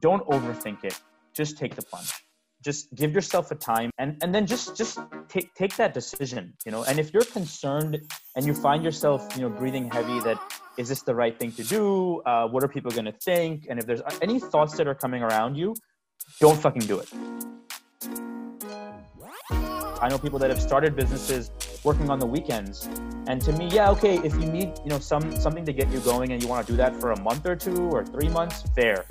don't overthink it. Just take the plunge. Just give yourself a time and, and then just just take take that decision, you know. And if you're concerned and you find yourself, you know, breathing heavy that is this the right thing to do? Uh, what are people going to think? And if there's any thoughts that are coming around you, don't fucking do it. I know people that have started businesses working on the weekends. And to me, yeah, okay, if you need, you know, some something to get you going and you want to do that for a month or two or three months, fair.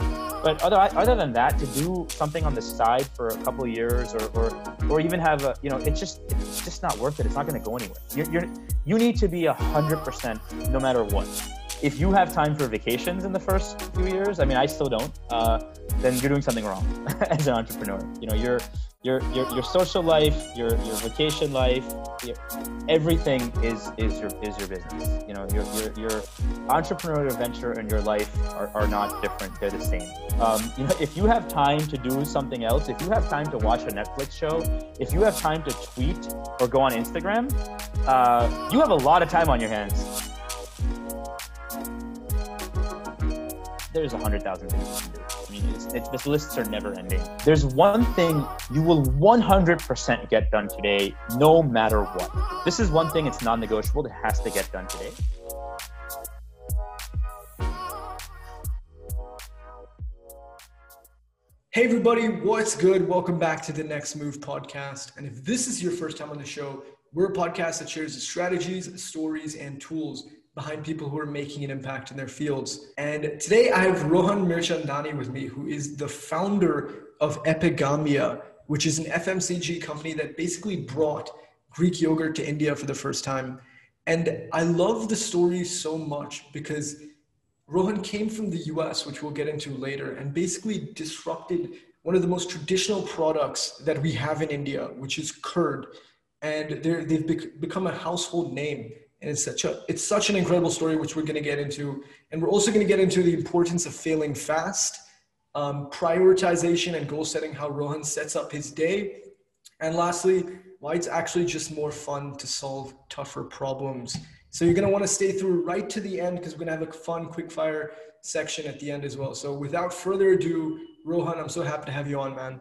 But other other than that, to do something on the side for a couple of years or or, or even have a, you know, it's just it's just not worth it. It's not going to go anywhere. You're, you're you need to be a hundred percent no matter what. If you have time for vacations in the first few years, I mean, I still don't. Uh, then you're doing something wrong as an entrepreneur. You know, you're your your, your social life, your your vacation life, your, everything is is your is your business. You know, your your, your entrepreneurial venture and your life are, are not different; they're the same. Um, you know, if you have time to do something else, if you have time to watch a Netflix show, if you have time to tweet or go on Instagram, uh, you have a lot of time on your hands. There's a hundred thousand things you can do mean, it's, it's, the lists are never ending. There's one thing you will 100% get done today, no matter what. This is one thing, it's non negotiable, it has to get done today. Hey, everybody, what's good? Welcome back to the Next Move podcast. And if this is your first time on the show, we're a podcast that shares the strategies, stories, and tools behind people who are making an impact in their fields. And today I have Rohan Mirchandani with me, who is the founder of Epigamia, which is an FMCG company that basically brought Greek yogurt to India for the first time. And I love the story so much because Rohan came from the US, which we'll get into later, and basically disrupted one of the most traditional products that we have in India, which is curd. And they've become a household name and it's such a it's such an incredible story which we're going to get into. And we're also going to get into the importance of failing fast um, prioritization and goal setting how rohan sets up his day. And lastly why it's actually just more fun to solve tougher problems. So you're going to want to stay through right to the end because we're going to have a fun quick fire section at the end as well. So without further ado rohan i'm so happy to have you on man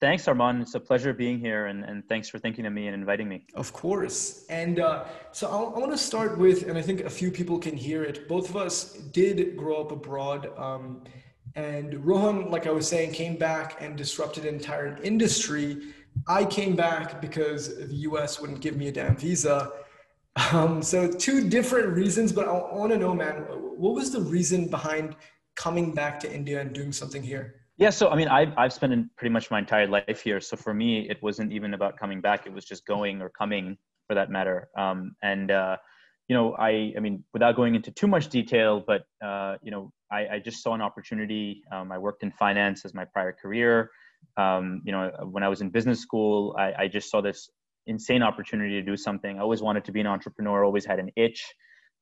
Thanks, Armand. It's a pleasure being here, and, and thanks for thinking of me and inviting me. Of course. And uh, so I'll, i want to start with, and I think a few people can hear it. Both of us did grow up abroad. Um, and Rohan, like I was saying, came back and disrupted an entire industry. I came back because the US wouldn't give me a damn visa. Um, so, two different reasons, but I want to know, man, what was the reason behind coming back to India and doing something here? Yeah, so I mean, I've I've spent pretty much my entire life here. So for me, it wasn't even about coming back; it was just going or coming, for that matter. Um, and uh, you know, I I mean, without going into too much detail, but uh, you know, I, I just saw an opportunity. Um, I worked in finance as my prior career. Um, you know, when I was in business school, I, I just saw this insane opportunity to do something. I always wanted to be an entrepreneur. Always had an itch,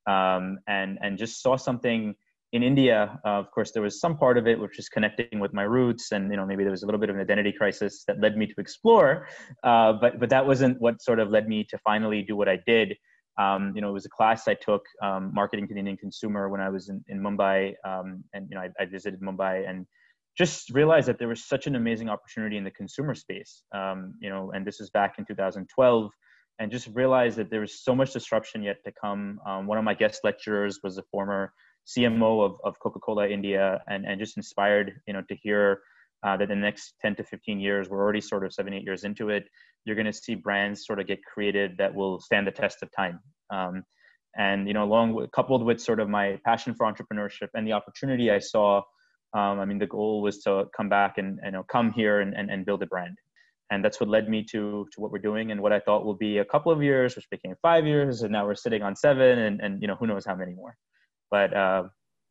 um, and and just saw something in India, uh, of course, there was some part of it which is connecting with my roots, and you know maybe there was a little bit of an identity crisis that led me to explore, uh, but but that wasn't what sort of led me to finally do what I did. Um, you know, it was a class I took, um, marketing to the Indian consumer, when I was in, in Mumbai, um, and you know I, I, visited Mumbai and just realized that there was such an amazing opportunity in the consumer space. Um, you know, and this is back in 2012 and just realized that there was so much disruption yet to come. Um, one of my guest lecturers was a former CMO of, of Coca-Cola India and, and just inspired, you know, to hear uh, that the next 10 to 15 years, we're already sort of seven, eight years into it, you're going to see brands sort of get created that will stand the test of time. Um, and, you know, along with, coupled with sort of my passion for entrepreneurship and the opportunity I saw, um, I mean, the goal was to come back and, you know, come here and, and, and build a brand. And that's what led me to, to what we're doing and what I thought will be a couple of years, which became five years. And now we're sitting on seven and, and you know, who knows how many more but uh,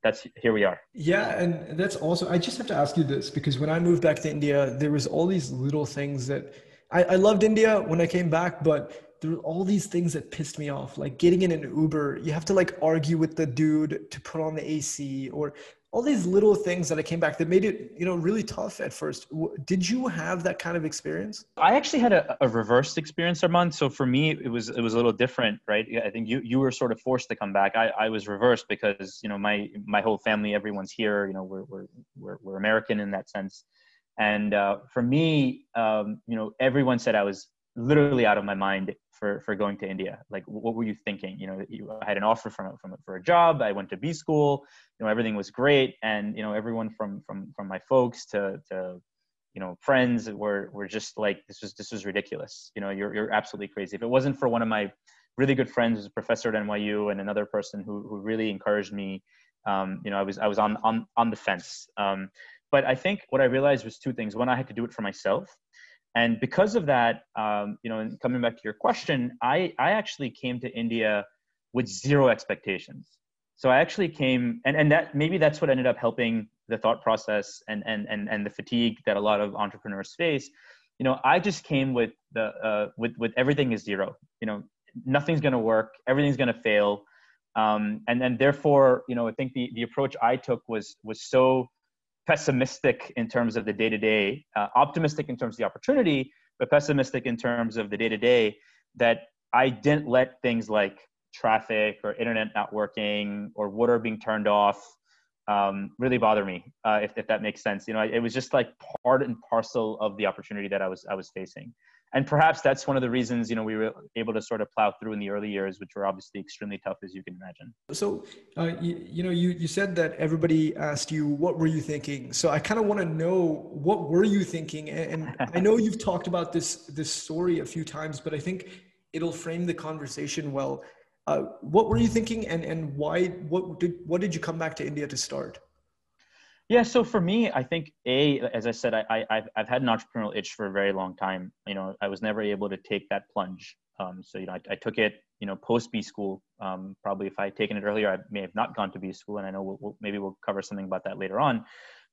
that's here we are. Yeah, and that's also. I just have to ask you this because when I moved back to India, there was all these little things that I, I loved India when I came back, but there were all these things that pissed me off like getting in an uber you have to like argue with the dude to put on the ac or all these little things that I came back that made it, you know, really tough at first. Did you have that kind of experience? I actually had a, a reversed experience, Armand. So for me, it was it was a little different, right? I think you you were sort of forced to come back. I, I was reversed because you know my my whole family, everyone's here. You know, we're we're we're, we're American in that sense. And uh, for me, um, you know, everyone said I was literally out of my mind for for going to India. Like, what were you thinking? You know, you, I had an offer from from for a job. I went to B school. You know, everything was great, and you know, everyone from from from my folks to to you know friends were were just like this was this was ridiculous. You know, you're you're absolutely crazy. If it wasn't for one of my really good friends, who's a professor at NYU, and another person who who really encouraged me, um, you know, I was I was on on on the fence. Um, but I think what I realized was two things. One, I had to do it for myself and because of that um, you know and coming back to your question i i actually came to india with zero expectations. So i actually came and and that maybe that's what ended up helping the thought process and and and, and the fatigue that a lot of entrepreneurs face. You know i just came with the uh, with with everything is zero. You know nothing's going to work. Everything's going to fail. Um, and and therefore you know i think the the approach i took was was so pessimistic in terms of the day to day, optimistic in terms of the opportunity, but pessimistic in terms of the day to day. That I didn't let things like traffic or internet not working or water being turned off um, really bother me, uh, if, if that makes sense. You know, it was just like part and parcel of the opportunity that I was I was facing and perhaps that's one of the reasons you know we were able to sort of plow through in the early years which were obviously extremely tough as you can imagine. So uh, you, you know you, you said that everybody asked you what were you thinking? So i kind of want to know what were you thinking? And, and i know you've talked about this this story a few times but i think it'll frame the conversation well. Uh, what were you thinking and and why what did what did you come back to india to start yeah, so for me, I think a as I said, I, I have I've had an entrepreneurial itch for a very long time. You know, I was never able to take that plunge. Um, so you know, I, I, took it you know post B school. Um, probably if I had taken it earlier, I may have not gone to B school, and I know we'll, we'll, maybe we'll cover something about that later on.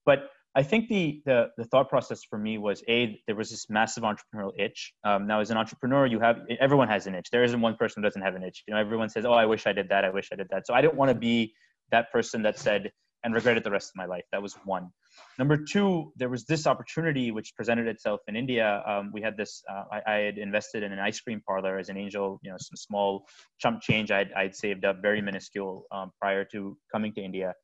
But I think the, the the thought process for me was a there was this massive entrepreneurial itch. Um, now, as an entrepreneur, you have everyone has an itch. There isn't one person who doesn't have an itch. You know, everyone says, "Oh, I wish I did that. I wish I did that." So I didn't want to be that person that said and regretted the rest of my life. That was one. Number two, there was this opportunity which presented itself in India. Um, we had this, uh, I, I, had invested in an ice cream parlor as an angel, you know, some small chump change I'd, I'd saved up, very minuscule um, prior to coming to India.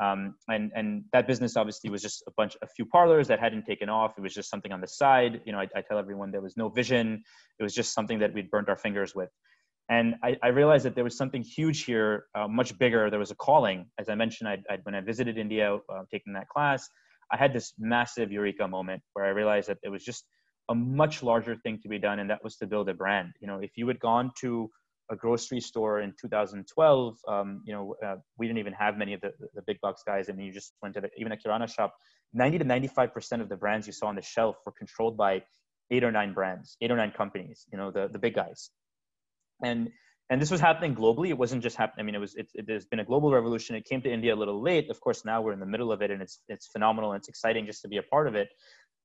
Um, and, and that business obviously was just a bunch, a few parlors that hadn't taken off. It was just something on the side. You know, I, I tell everyone there was no vision. It was just something that we'd burnt our fingers with. And I, I, realized that there was something huge here, uh, much bigger. There was a calling. As I mentioned, I'd, I'd, when I visited India, uh, taking that class, I had this massive eureka moment where I realized that it was just a much larger thing to be done, and that was to build a brand. You know, if you had gone to a grocery store in 2012, um, you know, uh, we didn't even have many of the, the big box guys. I mean, you just went to the, even a Kirana shop, 90 to 95% of the brands you saw on the shelf were controlled by eight or nine brands, eight or nine companies, you know, the, the big guys and and this was happening globally. It wasn't just happening i mean it was it, it, there's been a global revolution. It came to india a little late. Of course now we're in the middle of it and it's it's phenomenal and it's exciting just to be a part of it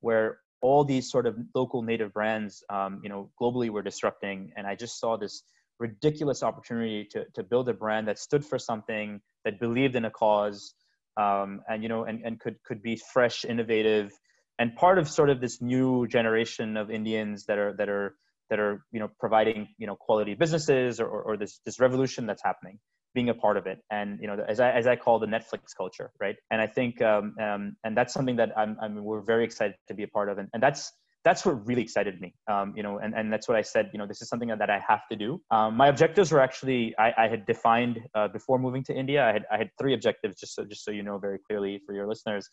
where all these sort of local native brands um, you know globally were disrupting. And i just saw this ridiculous opportunity to, to build a brand that stood for something that believed in a cause um, and you know and, and could could be fresh innovative and part of sort of this new generation of indians that are that are that are you know providing you know quality businesses or, or, or, this this revolution that's happening being a part of it. And you know as i as i call the netflix culture right? And i think um, um and that's something that i'm i mean we're very excited to be a part of. And, and that's that's what really excited me um, you know and, and that's what i said you know this is something that i have to do. Um, my objectives were actually i, I had defined uh, before moving to india i had i had three objectives just so just so you know very clearly for your listeners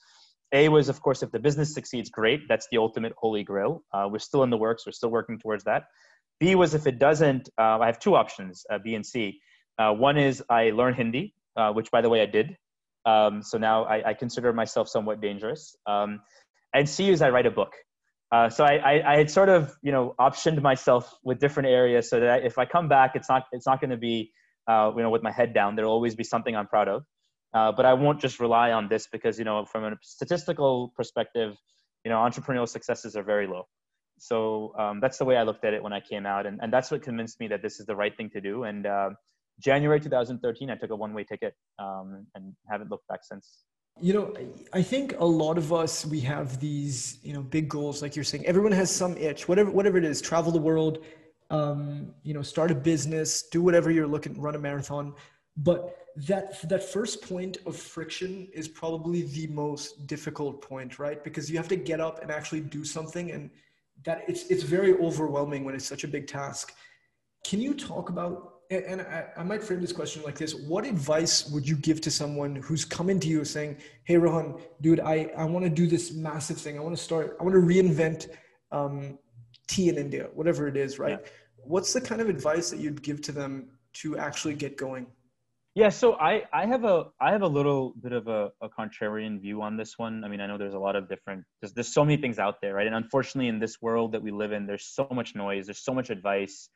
a was, of course, if the business succeeds, great. That's the ultimate holy grail. Uh, we're still in the works. We're still working towards that. B was if it doesn't, uh, I have two options, uh, B and C. Uh, one is I learn Hindi, uh, which, by the way, I did. Um, so now I, I, consider myself somewhat dangerous. Um, and C is I write a book. Uh, so I, I, I, had sort of, you know, optioned myself with different areas so that if I come back, it's not, it's not going to be, you know, with my head down. There'll always be something I'm proud of. Uh, but I won't just rely on this because, you know, from a statistical perspective, you know, entrepreneurial successes are very low. So um, that's the way I looked at it when I came out. And, and that's what convinced me that this is the right thing to do. And uh, January 2013, I took a one way ticket um, and haven't looked back since. You know, I think a lot of us we have these, you know, big goals like you're saying. Everyone has some itch, whatever whatever it is, travel the world, um, you know, start a business, do whatever you're looking, run a marathon. But that that first point of friction is probably the most difficult point, right? Because you have to get up and actually do something, and that it's it's very overwhelming when it's such a big task. Can you talk about and I, I, might frame this question like this what advice would you give to someone who's coming to you saying hey rohan dude i, I want to do this massive thing i want to start i want to reinvent um, tea in india whatever it is right yeah. what's the kind of advice that you'd give to them to actually get going yeah so i i have a i have a little bit of a, a contrarian view on this one i mean i know there's a lot of different there's, there's so many things out there right and unfortunately in this world that we live in there's so much noise there's so much advice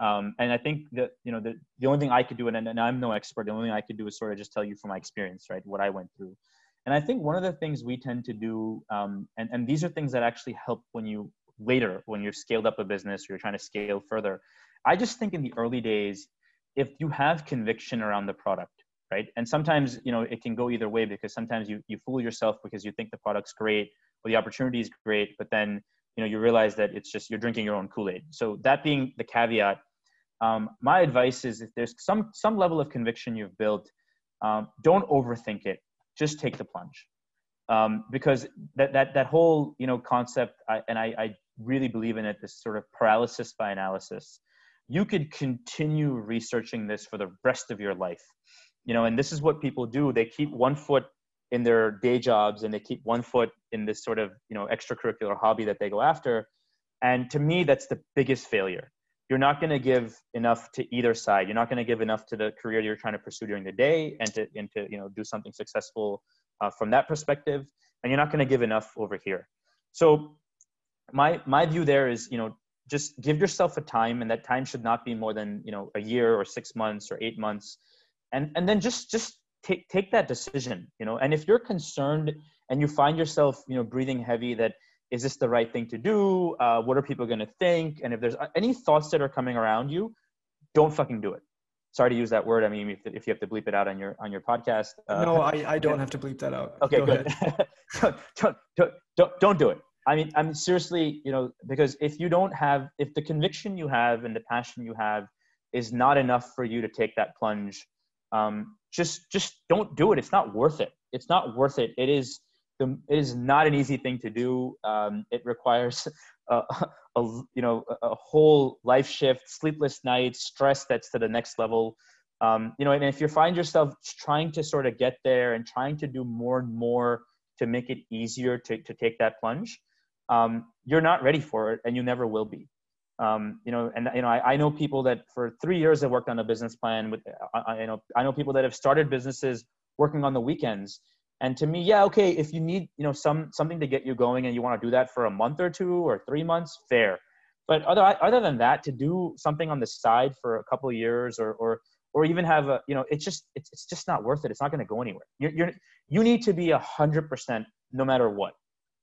um, and I think that you know the, the only thing I could do, and, and I'm no expert, the only thing I could do is sort of just tell you from my experience, right, what I went through. And I think one of the things we tend to do, um, and, and these are things that actually help when you later, when you're scaled up a business or you're trying to scale further. I just think in the early days, if you have conviction around the product, right, and sometimes you know it can go either way because sometimes you you fool yourself because you think the product's great or the opportunity is great, but then you know you realize that it's just you're drinking your own kool-aid. So that being the caveat um, my advice is if there's some some level of conviction you've built um, don't overthink it. Just take the plunge. Um, because that that that whole you know concept I, and I, I really believe in it this sort of paralysis by analysis you could continue researching this for the rest of your life you know and this is what people do they keep one foot in their day jobs and they keep one foot in this sort of you know extracurricular hobby that they go after and to me that's the biggest failure you're not going to give enough to either side. You're not going to give enough to the career you're trying to pursue during the day and to, and to you know, do something successful uh, from that perspective. And you're not going to give enough over here. So my, my view there is, you know, just give yourself a time and that time should not be more than, you know, a year or six months or eight months. And, and then just, just take, take that decision, you know, and if you're concerned and you find yourself, you know, breathing heavy that, is this the right thing to do? Uh, what are people going to think? And if there's uh, any thoughts that are coming around you, don't fucking do it. Sorry to use that word. I mean, if, if you have to bleep it out on your on your podcast. Uh, no, I, I don't have to bleep that out. Okay, Go good. don't, don't, don't, don't, don't do it. I mean, I'm seriously, you know, because if you don't have, if the conviction you have and the passion you have is not enough for you to take that plunge, um, just just don't do it. It's not worth it. It's not worth it. It is the, it is not an easy thing to do. Um, it requires a, a, you know a whole life shift, sleepless nights, stress that's to the next level. Um, you know, and if you find yourself trying to sort of get there and trying to do more and more to make it easier to, to take that plunge, um, you're not ready for it, and you never will be. Um, you know, and you know, I, I, know people that for three years have worked on a business plan. With, I, I know, I know people that have started businesses working on the weekends and to me yeah okay if you need you know some something to get you going and you want to do that for a month or two or three months fair but other other than that to do something on the side for a couple years or or or even have a you know it's just it's, it's just not worth it it's not going to go anywhere you're, you're you need to be a hundred percent no matter what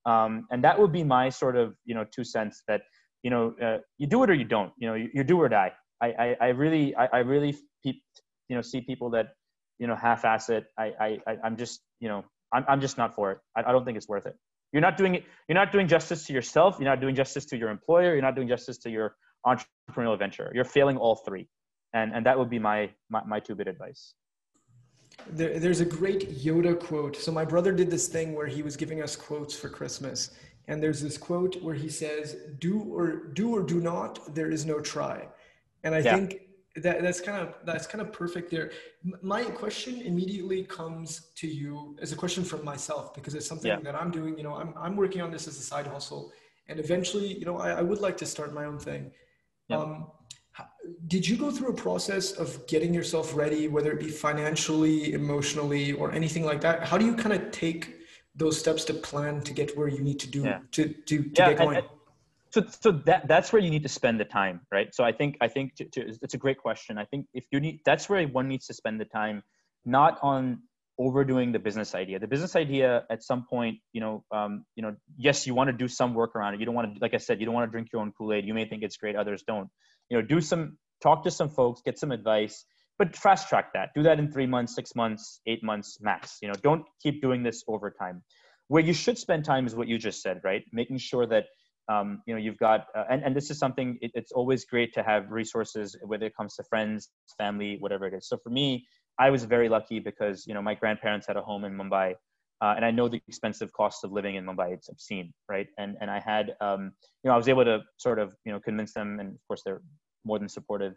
um, and that would be my sort of you know two cents that you know uh, you do it or you don't you know you, you do or die. I i, I really I, I really you know see people that you know half-ass it. I, I i'm just you know i'm, I'm just not for it. I, I don't think it's worth it. You're not doing it you're not doing justice to yourself. You're not doing justice to your employer. You're not doing justice to your entrepreneurial venture. You're failing all three. And and that would be my my, my two bit advice there, there's a great yoda quote so my brother did this thing where he was giving us quotes for christmas and there's this quote where he says do or do or do not there is no try and i yeah. think that, that's kind of that's kind of perfect there my question immediately comes to you as a question from myself because it's something yeah. that i'm doing you know I'm, I'm working on this as a side hustle and eventually you know i, I would like to start my own thing yeah. um, did you go through a process of getting yourself ready whether it be financially emotionally or anything like that? How do you kind of take those steps to plan to get where you need to do yeah. to, to, to get going? and, so so that that's where you need to spend the time right? So i think i think to, to, it's a great question. I think if you need that's where one needs to spend the time not on overdoing the business idea. The business idea at some point you know um, you know yes you want to do some work around it. You don't want to like i said you don't want to drink your own kool-aid. You may think it's great others don't you know do some talk to some folks get some advice but fast track that. Do that in three months, six months, eight months max. You know, don't keep doing this over time. Where you should spend time is what you just said, right? Making sure that um, you know you've got uh, and, and this is something it, it's always great to have resources whether it comes to friends family whatever it is so for me i was very lucky because you know my grandparents had a home in mumbai uh, and i know the expensive cost of living in mumbai it's obscene right? And and i had um, you know i was able to sort of you know convince them and of course they're more than supportive.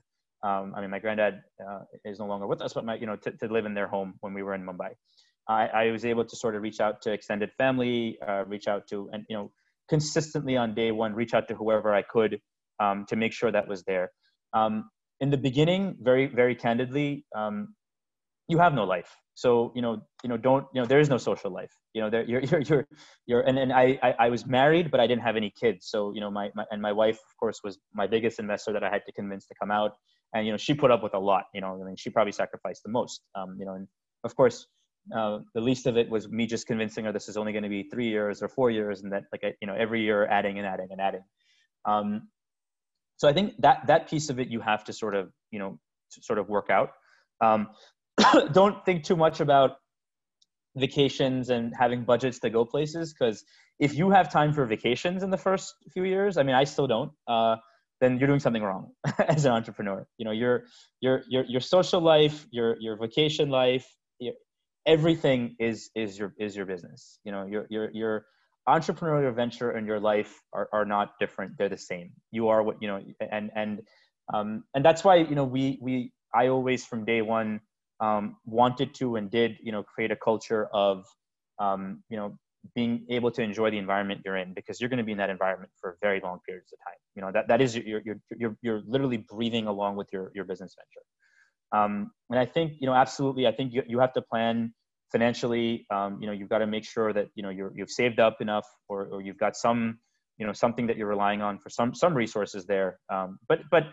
Um, i mean my granddad uh, is no longer with us but my you know to, to live in their home when we were in mumbai. I, I was able to sort of reach out to extended family uh, reach out to and you know consistently on day one reach out to whoever I could um, to make sure that was there. Um, in the beginning, very very candidly, um, you have no life. So you know you know don't you know there is no social life. You know there you're you're you're, you're and, and I, I, I was married but I didn't have any kids. So you know my, my and my wife of course was my biggest investor that I had to convince to come out. And you know she put up with a lot. You know I mean she probably sacrificed the most. Um, you know and of course uh, the least of it was me just convincing her this is only going to be three years or four years, and that like you know every year adding and adding and adding. Um, so I think that that piece of it you have to sort of you know sort of work out. Um, don't think too much about vacations and having budgets to go places because if you have time for vacations in the first few years, I mean I still don't. Uh, then you're doing something wrong as an entrepreneur. You know your your your your social life, your your vacation life, everything is is your is your business you know your your your entrepreneurial venture and your life are, are not different they're the same you are what you know and and um, and that's why you know we we i always from day one um, wanted to and did you know create a culture of um, you know being able to enjoy the environment you're in because you're going to be in that environment for very long periods of time you know that that is you're you're you're, you're literally breathing along with your your business venture um, and I think, you know, absolutely, I think you, you have to plan financially. Um, you know, you've got to make sure that, you know, you're, you've saved up enough or, or you've got some, you know, something that you're relying on for some, some resources there. Um, but, but,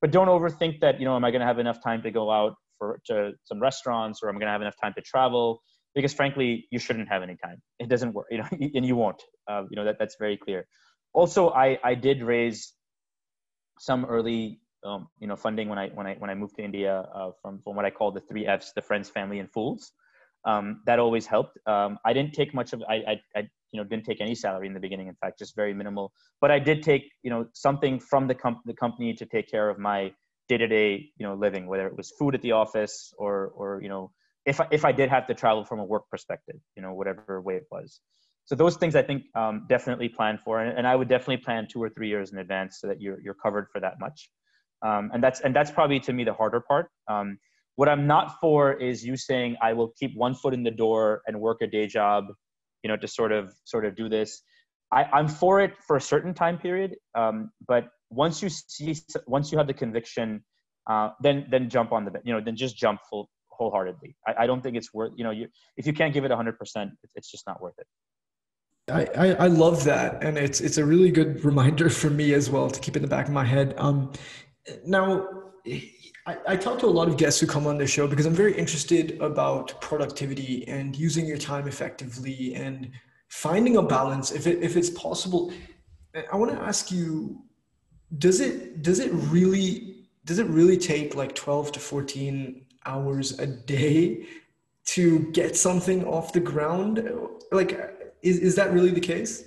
but don't overthink that, you know, am I going to have enough time to go out for to some restaurants or i'm going to have enough time to travel? Because frankly, you shouldn't have any time. It doesn't work, you know, and you won't, uh, you know, that, that's very clear. Also, I, I did raise some early um, you know funding when I when I when I moved to India uh, from from what I call the three Fs: the friends, family, and fools. Um, that always helped. Um, I didn't take much of I, I, I you know didn't take any salary in the beginning. In fact, just very minimal. But I did take you know something from the com- the company to take care of my day to day you know living, whether it was food at the office or or you know if I, if I did have to travel from a work perspective, you know whatever way it was. So those things I think um, definitely plan for, and, and I would definitely plan two or three years in advance so that you're you're covered for that much. Um, and that's and that's probably to me the harder part. Um, what i'm not for is you saying i will keep one foot in the door and work a day job you know to sort of sort of do this. I, i'm for it for a certain time period um, but once you see once you have the conviction uh, then then jump on the you know then just jump full wholeheartedly. I, I don't think it's worth you know you if you can't give it 100% it's just not worth it. I, I, I love that. And it's it's a really good reminder for me as well to keep in the back of my head. Um now, I, I talk to a lot of guests who come on the show because I'm very interested about productivity and using your time effectively and finding a balance. If it if it's possible. I want to ask you, does it does it really does it really take like 12 to 14 hours a day to get something off the ground? Like, is, is that really the case?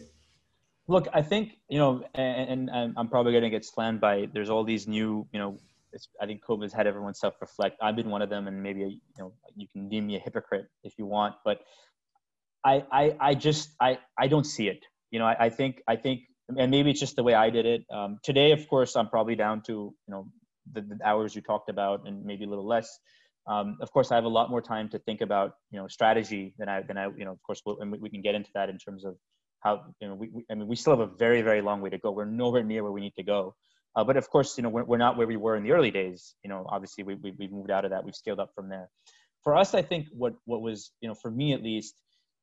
Look, I think you know, and, and I'm probably going to get slammed by. There's all these new, you know, I think COVID's had everyone self-reflect. I've been one of them, and maybe you know, you can deem me a hypocrite if you want, but I, I, I just, I, I don't see it. You know, I, I think, I think, and maybe it's just the way I did it. Um, today, of course, I'm probably down to you know the, the hours you talked about, and maybe a little less. Um, of course, I have a lot more time to think about you know strategy than I than I you know. Of course, we'll, and we we can get into that in terms of how you know we, we, I mean we still have a very very long way to go. We're nowhere near where we need to go. Uh, but of course, you know we're, we're not where we were in the early days. You know, obviously we, we we've moved out of that. We've scaled up from there. For us, I think what what was you know for me at least,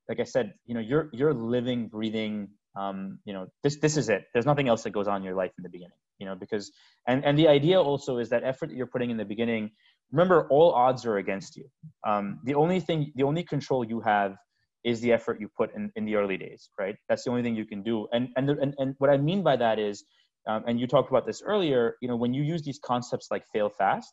like I said, you know you're you're living, breathing. Um, you know this this is it. There's nothing else that goes on in your life in the beginning. You know because and and the idea also is that effort that you're putting in the beginning. Remember, all odds are against you. Um, the only thing, the only control you have is the effort you put in, in the early days, right? That's the only thing you can do. And, and, and, and what I mean by that is, um, and you talked about this earlier, you know, when you use these concepts like fail fast,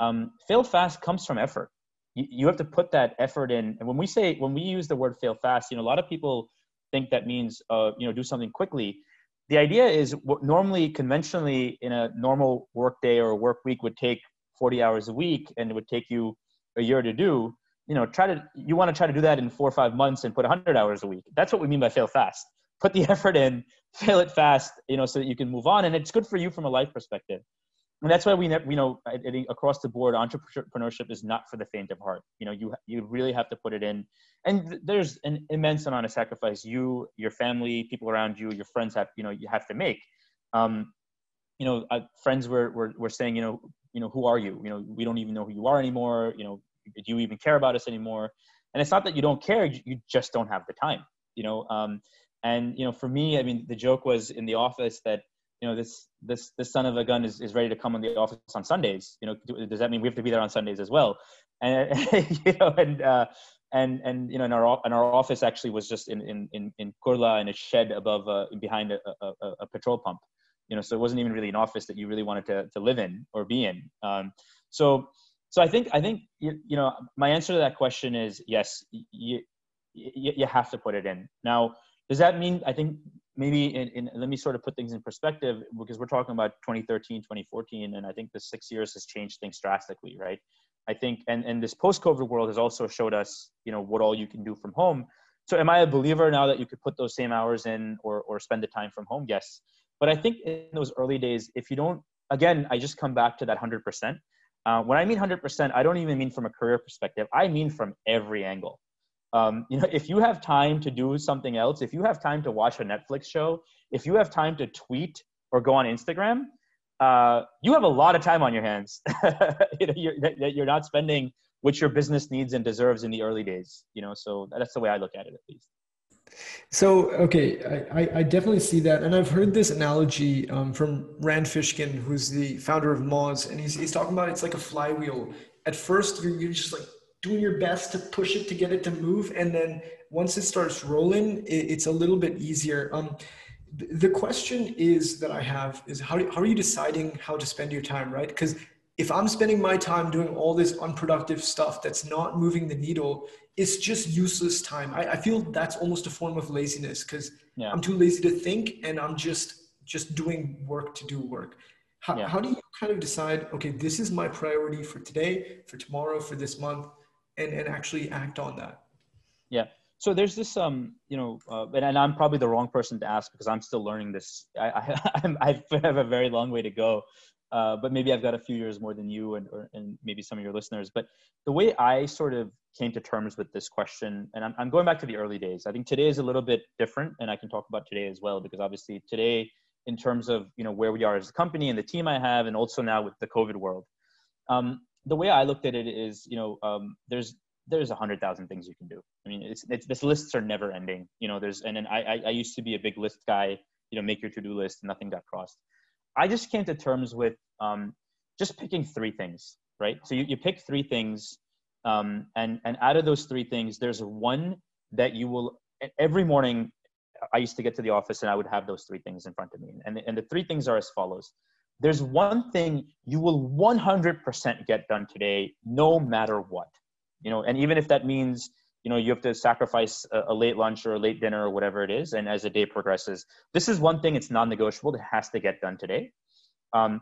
um, fail fast comes from effort. You, you have to put that effort in. And when we say, when we use the word fail fast, you know, a lot of people think that means, uh, you know, do something quickly. The idea is what normally, conventionally, in a normal work day or work week would take 40 hours a week and it would take you a year to do. You know try to you want to try to do that in four or five months and put 100 hours a week. That's what we mean by fail fast. Put the effort in fail it fast you know so that you can move on and it's good for you from a life perspective and that's why we you know I think across the board entrepreneurship is not for the faint of heart. You know you you really have to put it in. And there's an immense amount of sacrifice you your family people around you your friends have you know you have to make. Um, you know uh, friends were, were were saying you know you know who are you? You know we don't even know who you are anymore. You know do you even care about us anymore? And it's not that you don't care you just don't have the time you know um, and you know for me i mean the joke was in the office that you know this this this son of a gun is, is ready to come in the office on sundays you know does that mean we have to be there on sundays as well? And you know and uh and and you know in our and our office actually was just in in in, in Kurla in a shed above uh, behind a, a, a petrol pump you know so it wasn't even really an office that you really wanted to, to live in or be in. Um, so so i think i think you, you know my answer to that question is yes you, you, you have to put it in. Now does that mean i think maybe in, in let me sort of put things in perspective because we're talking about 2013 2014 and i think the six years has changed things drastically right i think and and this post-covid world has also showed us you know what all you can do from home so am i a believer now that you could put those same hours in or or spend the time from home yes but I think in those early days, if you don't, again, I just come back to that 100%. Uh, when I mean 100%, I don't even mean from a career perspective. I mean from every angle. Um, you know, if you have time to do something else, if you have time to watch a Netflix show, if you have time to tweet or go on Instagram, uh, you have a lot of time on your hands. you know, you're, that you're not spending which your business needs and deserves in the early days. You know, so that's the way I look at it, at least. So, okay, I, I definitely see that. And I've heard this analogy um, from Rand Fishkin, who's the founder of Moz, and he's, he's talking about it's like a flywheel. At first, you're, you're just like doing your best to push it to get it to move. And then once it starts rolling, it, it's a little bit easier. Um, the question is that I have is how, how are you deciding how to spend your time, right? Because if I'm spending my time doing all this unproductive stuff that's not moving the needle, it's just useless time. I, I feel that's almost a form of laziness because yeah. I'm too lazy to think and I'm just just doing work to do work. How, yeah. how do you kind of decide, okay, this is my priority for today, for tomorrow, for this month, and, and actually act on that? Yeah. So there's this, um, you know, uh, and, and I'm probably the wrong person to ask because I'm still learning this. I, I, I have a very long way to go uh, but maybe I've got a few years more than you and, or, and maybe some of your listeners. But the way I sort of came to terms with this question, and I'm, I'm going back to the early days. I think today is a little bit different, and I can talk about today as well because obviously today, in terms of you know where we are as a company and the team I have, and also now with the COVID world, um, the way I looked at it is, you know, um, there's there's a hundred thousand things you can do. I mean, it's, it's this lists are never ending. You know, there's and then I, I I used to be a big list guy. You know, make your to do list, nothing got crossed I just came to terms with um, just picking three things, right? So you, you pick three things, um, and and out of those three things, there's one that you will every morning. I used to get to the office and I would have those three things in front of me, and and the three things are as follows. There's one thing you will 100% get done today, no matter what, you know, and even if that means you know you have to sacrifice a, a, late lunch or a late dinner or whatever it is and as the day progresses this is one thing it's non-negotiable that has to get done today. Um,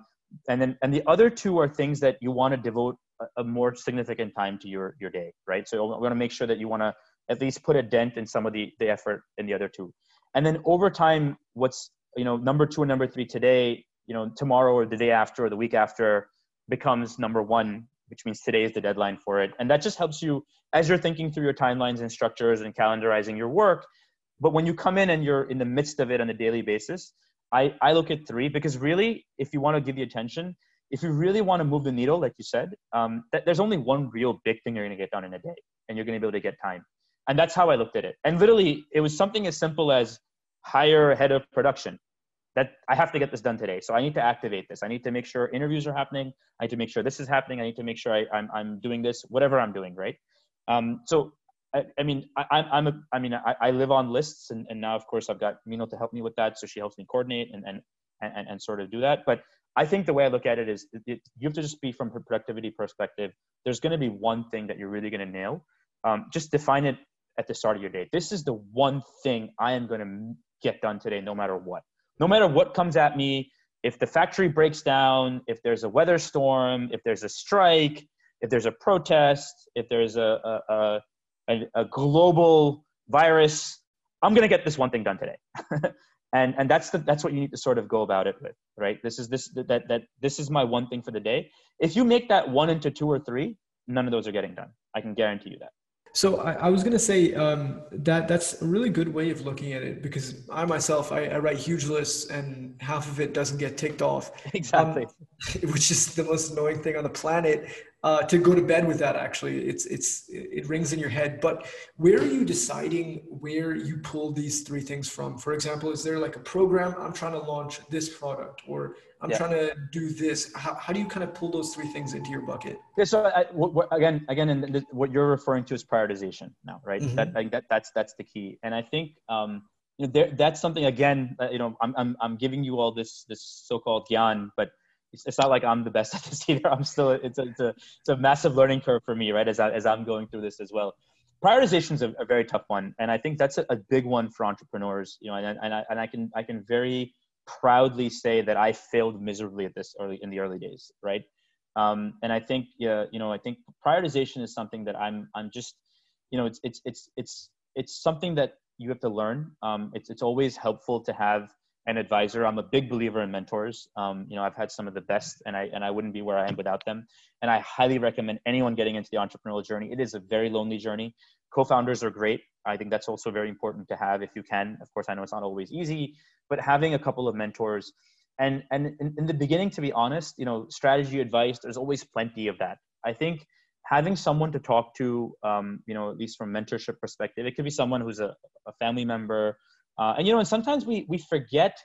and then and the other two are things that you want to devote a, a, more significant time to your your day right? So we're going to make sure that you want to at least put a dent in some of the the effort in the other two. And then over time what's you know number two and number three today you know tomorrow or the day after or the week after becomes number one which means today is the deadline for it. And that just helps you as you're thinking through your timelines and structures and calendarizing your work. But when you come in and you're in the midst of it on a daily basis, I, I look at three because really, if you want to give the attention, if you really want to move the needle, like you said, um, that there's only one real big thing you're going to get done in a day, and you're going to be able to get time. And that's how I looked at it. And literally, it was something as simple as hire a head of production that I have to get this done today. So I need to activate this. I need to make sure interviews are happening. I need to make sure this is happening. I need to make sure I, am I'm, I'm doing this, whatever I'm doing, right? Um, so I, I, mean, I, I'm a, I mean, I, I live on lists, and, and now of course I've got Mino to help me with that, so she helps me coordinate and and and, and sort of do that. But I think the way I look at it is it, you have to just be from a productivity perspective. There's going to be one thing that you're really going to nail. Um, just define it at the start of your day. This is the one thing I am going to get done today, no matter what. No matter what comes at me, if the factory breaks down, if there's a weather storm, if there's a strike, if there's a protest, if there's a, a, a, a global virus, I'm going to get this one thing done today. and and that's the that's what you need to sort of go about it with right? This is this that that this is my one thing for the day. If you make that one into two or three none of those are getting done. I can guarantee you that so I, I was going to say um, that that's a really good way of looking at it because I myself I, I write huge lists and half of it doesn't get ticked off. Exactly, um, which is the most annoying thing on the planet uh, to go to bed with that actually. It's it's it rings in your head. But where are you deciding where you pull these three things from? For example is there like a program i'm trying to launch this product or i'm yeah. trying to do this how, how do you kind of pull those three things into your bucket yeah so I, what, what, again again and what you're referring to is prioritization now right mm-hmm. that, like, that that's that's the key and i think um you know, there, that's something again uh, you know I'm, I'm i'm giving you all this this so-called gyan but it's, it's not like I'm the best at this either. I'm still it's a, it's a it's a massive learning curve for me, right? As I, as I'm going through this as well. Prioritization is a, a very tough one, and I think that's a, a big one for entrepreneurs. You know, and, and I and I can I can very proudly say that I failed miserably at this early in the early days, right? Um, and I think yeah, you know, I think prioritization is something that I'm I'm just, you know, it's it's it's it's it's something that you have to learn. Um, it's it's always helpful to have an advisor. I'm a big believer in mentors. Um, you know, I've had some of the best, and I and I wouldn't be where I am without them. And I highly recommend anyone getting into the entrepreneurial journey. It is a very lonely journey. Co-founders are great. I think that's also very important to have if you can. Of course, I know it's not always easy, but having a couple of mentors. And and in, in the beginning, to be honest, you know, strategy advice. There's always plenty of that. I think having someone to talk to, um, you know, at least from mentorship perspective, it could be someone who's a, a family member uh, and you know, and sometimes we we forget,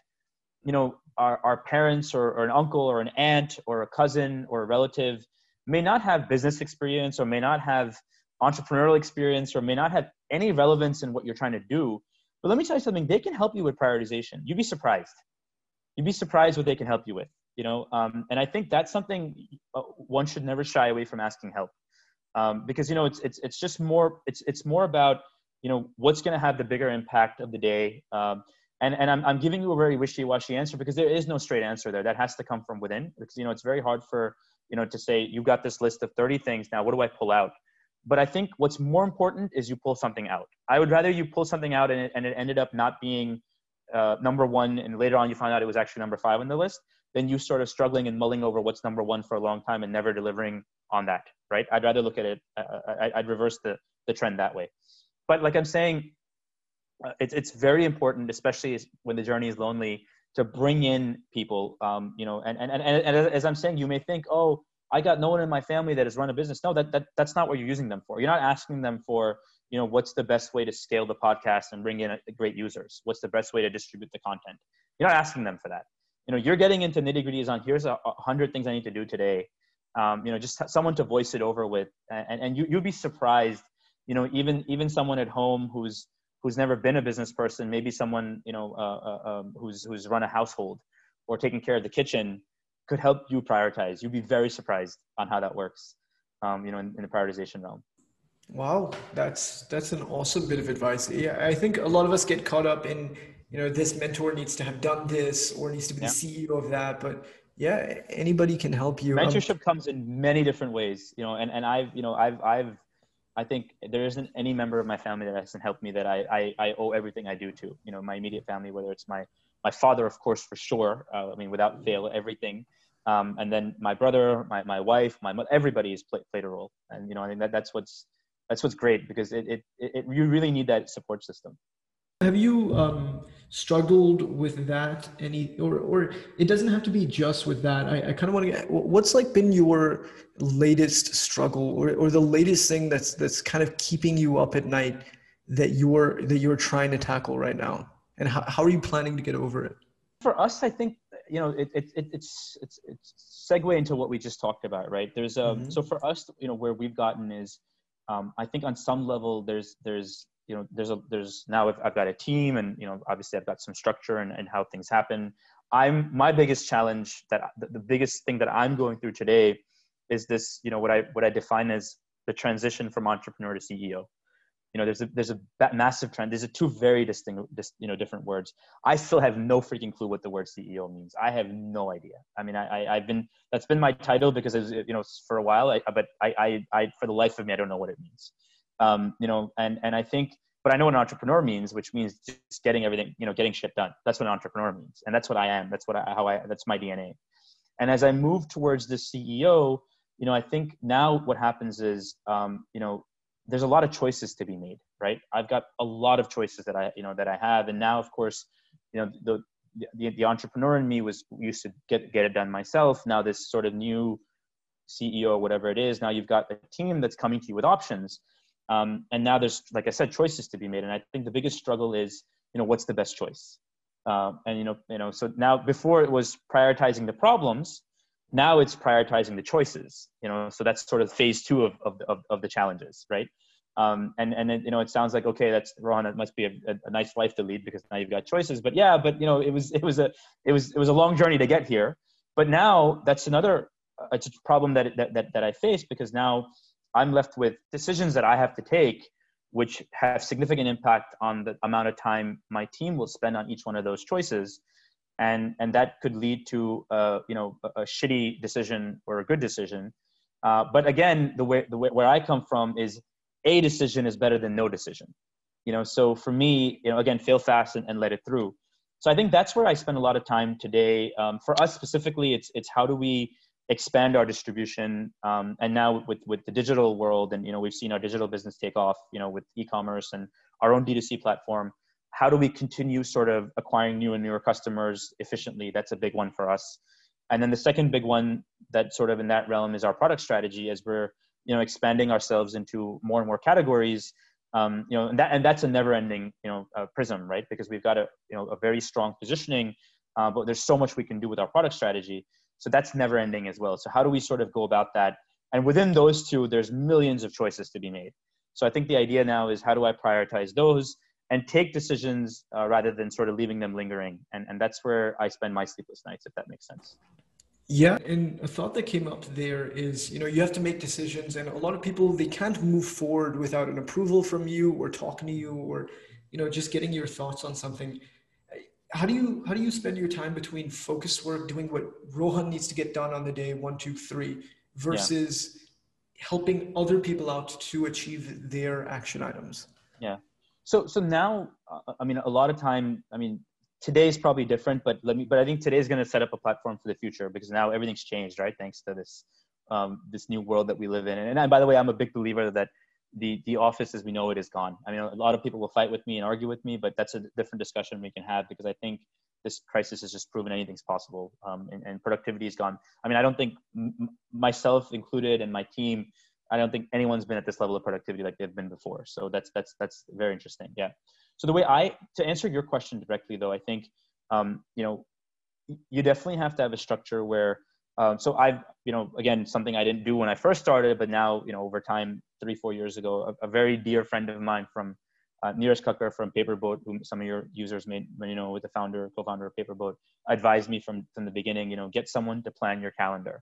you know, our, our parents or, or an uncle or an aunt or a cousin or a relative may not have business experience or may not have entrepreneurial experience or may not have any relevance in what you're trying to do. But let me tell you something, they can help you with prioritization. You'd be surprised. You'd be surprised what they can help you with, you know? Um, and I think that's something uh, one should never shy away from asking help. Um, because, you know, it's, it's, it's just more, it's, it's more about you know what's going to have the bigger impact of the day um, and and I'm, I'm giving you a very wishy-washy answer because there is no straight answer there that has to come from within because you know it's very hard for you know to say you've got this list of 30 things now what do i pull out but i think what's more important is you pull something out. I would rather you pull something out and it, and it ended up not being uh, number one and later on you find out it was actually number five on the list then you sort of struggling and mulling over what's number one for a long time and never delivering on that right? I'd rather look at it uh, uh I, i'd reverse the, the trend that way. But like i'm saying uh, it's, it's very important especially when the journey is lonely to bring in people um, you know and, and, and, and as i'm saying you may think oh i got no one in my family that has run a business. No that, that that's not what you're using them for. You're not asking them for you know what's the best way to scale the podcast and bring in a, great users? What's the best way to distribute the content? You're not asking them for that. You know you're getting into nitty gritties on here's a, a hundred things i need to do today. Um, you know just someone to voice it over with. And, and you, you'd be surprised you know even even someone at home who's who's never been a business person maybe someone you know uh, uh, um, who's who's run a household or taking care of the kitchen could help you prioritize you'd be very surprised on how that works um, you know in, in the prioritization realm wow that's that's an awesome bit of advice yeah i think a lot of us get caught up in you know this mentor needs to have done this or needs to be yeah. the ceo of that but yeah anybody can help you um, mentorship um, comes in many different ways you know and, and i've you know i've i've I think there isn't any member of my family that hasn't helped me that I, I, I owe everything I do to. You know, my immediate family, whether it's my my father, of course, for sure. Uh, I mean, without fail, everything. Um, and then my brother, my, my wife, my mother, everybody has played, played a role. And you know, I think that that's what's that's what's great because it, it, it you really need that support system. Have you um, struggled with that any, or, or it doesn't have to be just with that. I, I kind of want to get, what's like been your latest struggle or, or the latest thing that's, that's kind of keeping you up at night that you're, that you're trying to tackle right now? And how, how are you planning to get over it? For us, I think, you know, it, it, it it's, it's, it's segue into what we just talked about, right? There's, um, mm-hmm. so for us, you know, where we've gotten is, um, I think on some level there's, there's, you know there's a there's now I've, I've got a team and you know obviously I've got some structure and, and how things happen. I'm my biggest challenge that the, the biggest thing that I'm going through today is this you know what I what I define as the transition from entrepreneur to CEO you know there's a there's a massive trend. These are two very distinct you know different words. I still have no freaking clue what the word ceo means. I have no idea. I mean i, I have been that's been my title because was, you know for a while I, but I, I i for the life of me i don't know what it means. Um you know and and i think but i know what an entrepreneur means which means just getting everything you know getting shit done. That's what an entrepreneur means. And that's what i am. That's what i how i that's my dna and as i move towards the ceo you know i think now what happens is um you know there's a lot of choices to be made right? I've got a lot of choices that i you know that i have. And now of course you know the the, the entrepreneur in me was used to get get it done myself. Now this sort of new ceo whatever it is now you've got a team that's coming to you with options. Um, and now there's like i said choices to be made. And i think the biggest struggle is you know what's the best choice? Uh, and you know you know so now before it was prioritizing the problems now it's prioritizing the choices you know so that's sort of phase two of, of, of, of the challenges right? Um, and and it, you know it sounds like okay that's Rohan it must be a, a, a, nice life to lead because now you've got choices. But yeah but you know it was it was a it was it was a long journey to get here. But now that's another uh, it's a problem that, that that that I face because now I'm left with decisions that I have to take which have significant impact on the amount of time my team will spend on each one of those choices and and that could lead to uh, you know a, a, shitty decision or a good decision. Uh, but again, the way the way where I come from is a decision is better than no decision. You know, so for me, you know, again, fail fast and, and let it through. So I think that's where I spend a lot of time today. Um, for us specifically, it's it's how do we expand our distribution um, and now with with the digital world and you know we've seen our digital business take off you know with e-commerce and our own d2c platform how do we continue sort of acquiring new and newer customers efficiently? That's a big one for us. And then the second big one that sort of in that realm is our product strategy as we're you know expanding ourselves into more and more categories. Um, you know, and that and that's a never-ending you know uh, prism, right? Because we've got a you know a very strong positioning, uh, but there's so much we can do with our product strategy. So that's never-ending as well. So how do we sort of go about that? And within those two, there's millions of choices to be made. So I think the idea now is how do I prioritize those? And take decisions uh, rather than sort of leaving them lingering. And, and that's where I spend my sleepless nights, if that makes sense. Yeah, and a thought that came up there is, you know, you have to make decisions, and a lot of people they can't move forward without an approval from you, or talking to you, or you know, just getting your thoughts on something. How do you how do you spend your time between focused work, doing what Rohan needs to get done on the day one, two, three, versus yeah. helping other people out to achieve their action items? Yeah. So so now, uh, I mean, a lot of time, I mean, today is probably different, but let me. But I think today is going to set up a platform for the future because now everything's changed, right? Thanks to this um, this new world that we live in. And, and by the way, I'm a big believer that the the office as we know it is gone. I mean, a lot of people will fight with me and argue with me, but that's a different discussion we can have because I think this crisis has just proven anything's possible, um, and, and, productivity is gone. I mean, I don't think m- myself included and my team I don't think anyone's been at this level of productivity like they've been before. So that's that's that's very interesting. Yeah. So the way I to answer your question directly though, I think um, you know you definitely have to have a structure where um, so I've you know again something I didn't do when I first started, but now you know over time three four years ago, a, a very dear friend of mine from uh, Neeraj Kakkar from Paperboat, whom some of your users may you know with the founder co-founder of Paperboat, advised me from from the beginning. You know, get someone to plan your calendar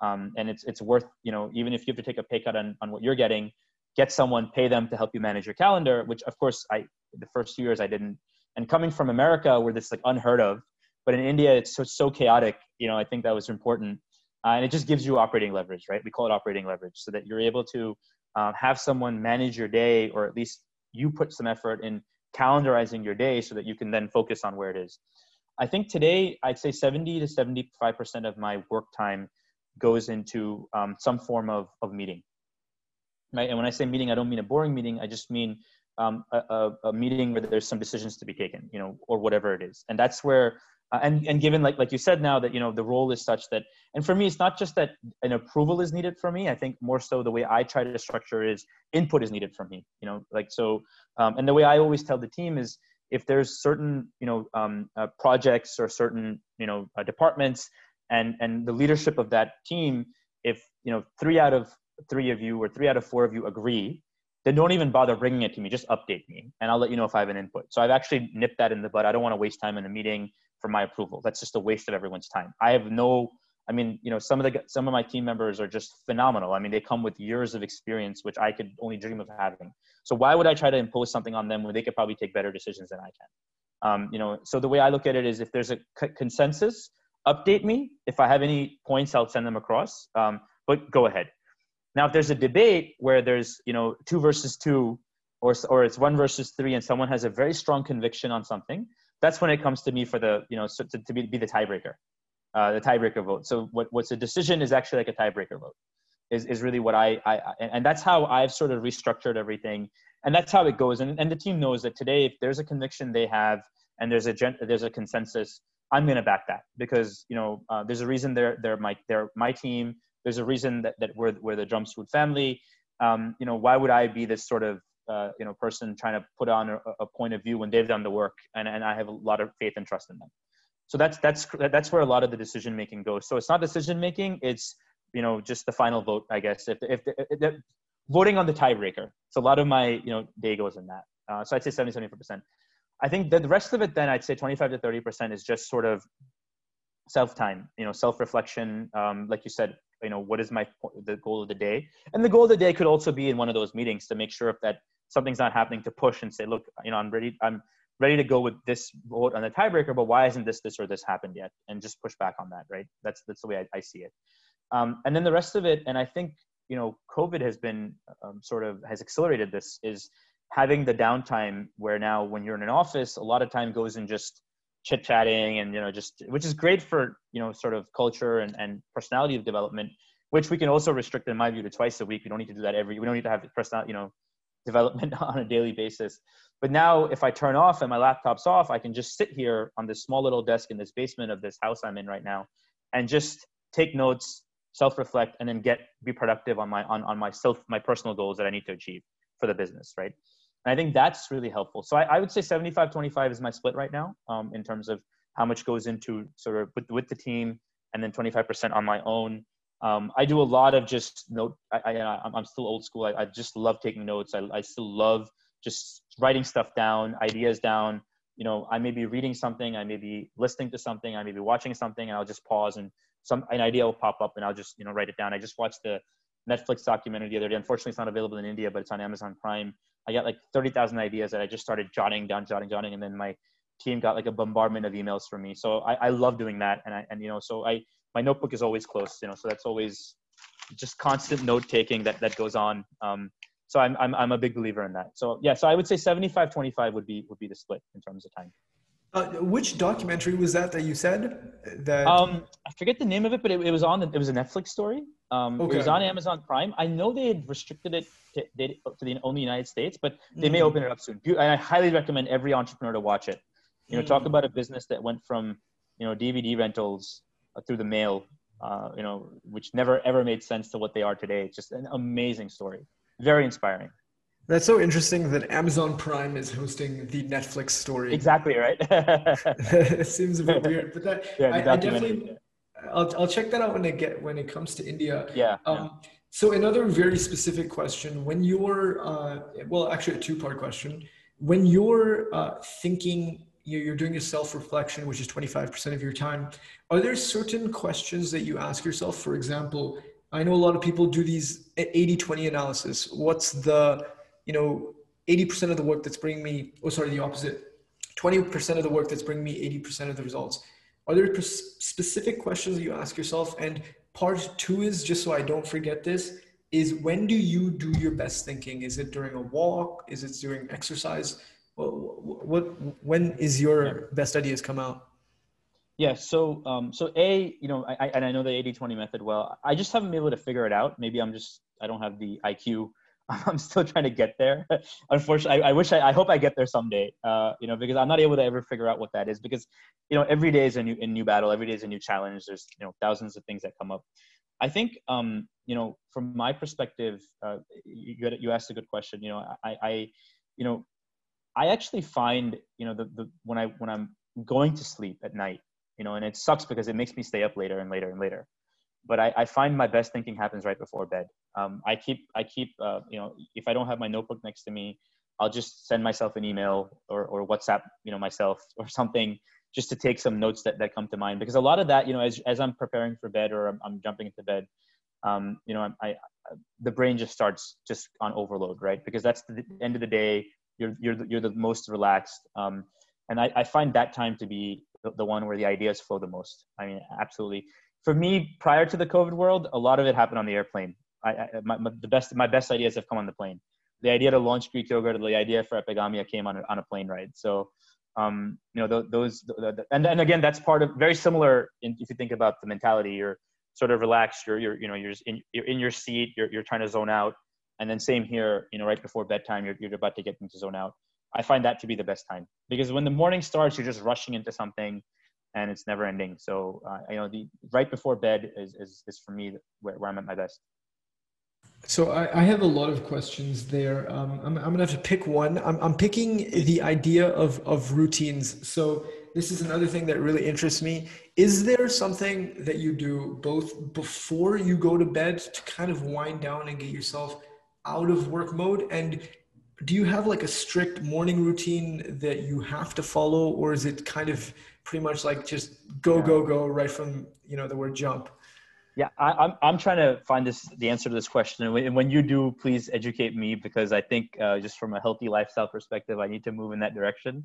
um, and it's it's worth you know even if you have to take a pay cut on, on what you're getting get someone pay them to help you manage your calendar which of course i the first two years i didn't. And coming from america where this like unheard of. But in india it's so, so chaotic you know i think that was important. Uh, and it just gives you operating leverage right? We call it operating leverage so that you're able to uh, have someone manage your day or at least you put some effort in calendarizing your day so that you can then focus on where it is. I think today i'd say 70 to 75% of my work time goes into um, some form of, of meeting. Right? And when I say meeting, I don't mean a boring meeting. I just mean um, a, a, meeting where there's some decisions to be taken, you know, or whatever it is. And that's where, uh, and, and given like, like you said now that, you know, the role is such that, and for me, it's not just that an approval is needed for me. I think more so the way I try to structure is input is needed from me, you know, like, so, um, and the way I always tell the team is if there's certain, you know, um, uh, projects or certain, you know, uh, departments and and the leadership of that team if you know three out of three of you or three out of four of you agree then don't even bother bringing it to me. Just update me, and I'll let you know if I have an input. So I've actually nipped that in the bud. I don't want to waste time in a meeting for my approval. That's just a waste of everyone's time. I have no. I mean, you know, some of the some of my team members are just phenomenal. I mean, they come with years of experience, which I could only dream of having. So why would I try to impose something on them when they could probably take better decisions than I can? Um, you know, so the way I look at it is, if there's a c- consensus, update me. If I have any points, I'll send them across. Um, but go ahead. Now, if there's a debate where there's you know two versus two, or or it's one versus three, and someone has a very strong conviction on something, that's when it comes to me for the you know so to, to be, be the tiebreaker, uh, the tiebreaker vote. So what what's a decision is actually like a tiebreaker vote, is is really what I I and that's how I've sort of restructured everything, and that's how it goes. And and the team knows that today, if there's a conviction they have and there's a there's a consensus, I'm going to back that because you know uh, there's a reason they're they're my they're my team there's a reason that, that we're, we're the Drums Food family. Um, you know, why would I be this sort of, uh, you know, person trying to put on a, a, point of view when they've done the work and, and I have a lot of faith and trust in them. So that's, that's, that's where a lot of the decision making goes. So it's not decision making, it's, you know, just the final vote, I guess. If, if, if, voting on the tiebreaker. So a lot of my, you know, day goes in that. Uh, so I'd say 70, 74%. I think that the rest of it, then I'd say 25 to 30% is just sort of self time, you know, self reflection. Um, like you said, you know what is my the goal of the day? And the goal of the day could also be in one of those meetings to make sure that something's not happening to push and say look you know i'm ready i'm ready to go with this vote on the tiebreaker but why isn't this this or this happened yet? And just push back on that right? That's that's the way i, I see it. Um, and then the rest of it and i think you know covid has been um, sort of has accelerated this is having the downtime where now when you're in an office a lot of time goes in just chit chatting and you know just which is great for you know sort of culture and, and personality of development which we can also restrict in my view to twice a week. We don't need to do that every we don't need to have personal you know development on a daily basis. But now if i turn off and my laptop's off i can just sit here on this small little desk in this basement of this house i'm in right now and just take notes self-reflect and then get be productive on my on, on my self my personal goals that i need to achieve for the business right and I think that's really helpful. So I, I would say 75 25 is my split right now um, in terms of how much goes into sort of with, with the team and then 25% on my own. Um, I do a lot of just note. I, I, I'm still old school. I, I just love taking notes. I, I still love just writing stuff down, ideas down. You know, I may be reading something, I may be listening to something, I may be watching something, and I'll just pause and some an idea will pop up, and I'll just you know write it down. I just watched the Netflix documentary the other day. Unfortunately, it's not available in India, but it's on Amazon Prime. I got like 30,000 ideas that I just started jotting down, jotting, jotting. And then my team got like a bombardment of emails from me. So I, I love doing that. And I, and, you know, so I, my notebook is always close, you know, so that's always just constant note taking that, that goes on. Um, so I'm, I'm, I'm a big believer in that. So yeah, so I would say 75, 25 would be, would be the split in terms of time. Uh, which documentary was that that you said that? Um, I forget the name of it, but it, it was on. The, it was a Netflix story. Um, okay. It was on Amazon Prime. I know they had restricted it to, to the only United States, but they mm. may open it up soon. And I highly recommend every entrepreneur to watch it. You know, mm. talk about a business that went from you know DVD rentals uh, through the mail, uh, you know, which never ever made sense to what they are today. It's just an amazing story, very inspiring. That's so interesting that Amazon Prime is hosting the Netflix story. Exactly right. it seems a bit weird, but that, yeah, I, I, definitely I'll, I'll check that out when it get when it comes to India. Yeah. Um, yeah. So another very specific question: When you're uh, well, actually a two-part question. When you're uh, thinking, you're doing a self-reflection, which is 25% of your time. Are there certain questions that you ask yourself? For example, I know a lot of people do these 80-20 analysis. What's the you know, 80% of the work that's bringing me, oh, sorry, the opposite, 20% of the work that's bringing me 80% of the results. Are there specific questions that you ask yourself? And part two is just so I don't forget this is when do you do your best thinking? Is it during a walk? Is it during exercise? What, what when is your best ideas come out? Yeah. So, um, so a, you know, I, and I know the 80, 20 method well, I just haven't been able to figure it out. Maybe I'm just, I don't have the IQ I'm still trying to get there. Unfortunately, I, I wish I, I, hope I get there someday. Uh, you know, because I'm not able to ever figure out what that is. Because, you know, every day is a new, a new battle. Every day is a new challenge. There's, you know, thousands of things that come up. I think, um, you know, from my perspective, uh, you, you asked a good question. You know, I, I, you know, I actually find, you know, the, the when I when I'm going to sleep at night, you know, and it sucks because it makes me stay up later and later and later. but I, I find my best thinking happens right before bed. Um, I keep I keep uh, you know if I don't have my notebook next to me, I'll just send myself an email or, or WhatsApp you know myself or something just to take some notes that, that come to mind because a lot of that you know as, as I'm preparing for bed or I'm, I'm jumping into bed, um, you know I, I the brain just starts just on overload right because that's the end of the day you're you're the, you're the most relaxed um, and I, I find that time to be the, the one where the ideas flow the most. I mean absolutely for me, prior to the COVID world, a lot of it happened on the airplane. I, I my, my, the best, my best ideas have come on the plane. The idea to launch Greek yogurt, the idea for Epigamia came on a, on a plane ride. So, um, you know, those, and and again, that's part of very similar. In, if you think about the mentality, you're sort of relaxed. You're, you're, you know, you're in, you're in your seat. You're, you're trying to zone out. And then same here, you know, right before bedtime, you're, you're about to get into zone out. I find that to be the best time because when the morning starts, you're just rushing into something and it's never ending. So uh, you know, the right before bed is is, is for me where, where I'm at my best. So I, I have a lot of questions there. Um, I'm, I'm gonna have to pick one. I'm, I'm picking the idea of of routines. So this is another thing that really interests me. Is there something that you do both before you go to bed to kind of wind down and get yourself out of work mode and do you have like a strict morning routine that you have to follow or is it kind of pretty much like just go go go right from you know the word jump yeah I, am I'm, I'm trying to find this the answer to this question. And when you do please educate me because i think uh, just from a healthy lifestyle perspective i need to move in that direction.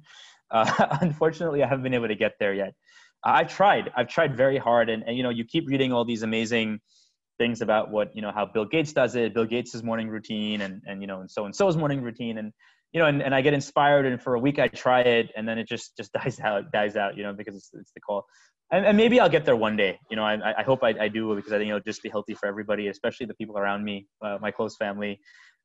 Uh, unfortunately i haven't been able to get there yet. I've tried. I've tried very hard. And, and you know you keep reading all these amazing things about what you know how bill gates does it. Bill gates' morning routine and and you know and so and so's morning routine. And you know, and, and I get inspired and for a week I try it and then it just, just dies out, dies out, you know, because it's, it's the call. And, and maybe I'll get there one day. You know, I, I hope I, I do because I think it'll just be healthy for everybody, especially the people around me, uh, my close family.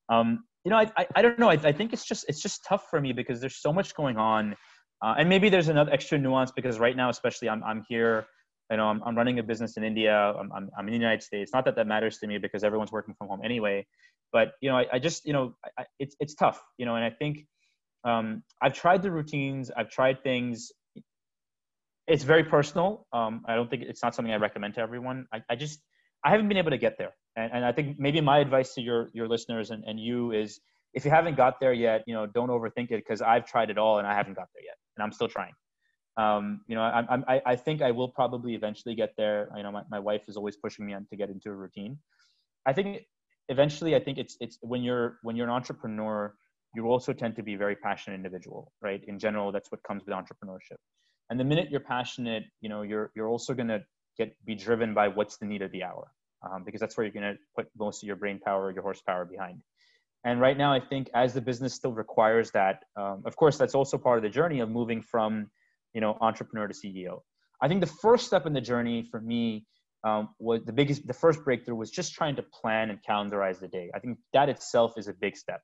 Um, you know, I, I, I don't know. I, I think it's just, it's just tough for me because there's so much going on. Uh, and maybe there's another extra nuance because right now, especially I'm, I'm here, you know, I'm, I'm running a business in India. I'm, I'm, I'm in the United States. Not that that matters to me because everyone's working from home anyway but you know I, I just you know I, it's it's tough you know and I think um, I've tried the routines I've tried things it's very personal um, I don't think it's not something I recommend to everyone I, I just I haven't been able to get there and, and I think maybe my advice to your your listeners and, and you is if you haven't got there yet you know don't overthink it because I've tried it all and I haven't got there yet and I'm still trying um, you know, I, I, I think I will probably eventually get there. You know, my, my wife is always pushing me on to get into a routine. I think eventually i think it's it's when you're when you're an entrepreneur you also tend to be a very passionate individual right? In general that's what comes with entrepreneurship. And the minute you're passionate you know you're you're also going to get be driven by what's the need of the hour um, because that's where you're going to put most of your brain power your horsepower behind. And right now i think as the business still requires that um, of course that's also part of the journey of moving from you know entrepreneur to ceo i think the first step in the journey for me um, was the biggest the first breakthrough was just trying to plan and calendarize the day. I think that itself is a big step.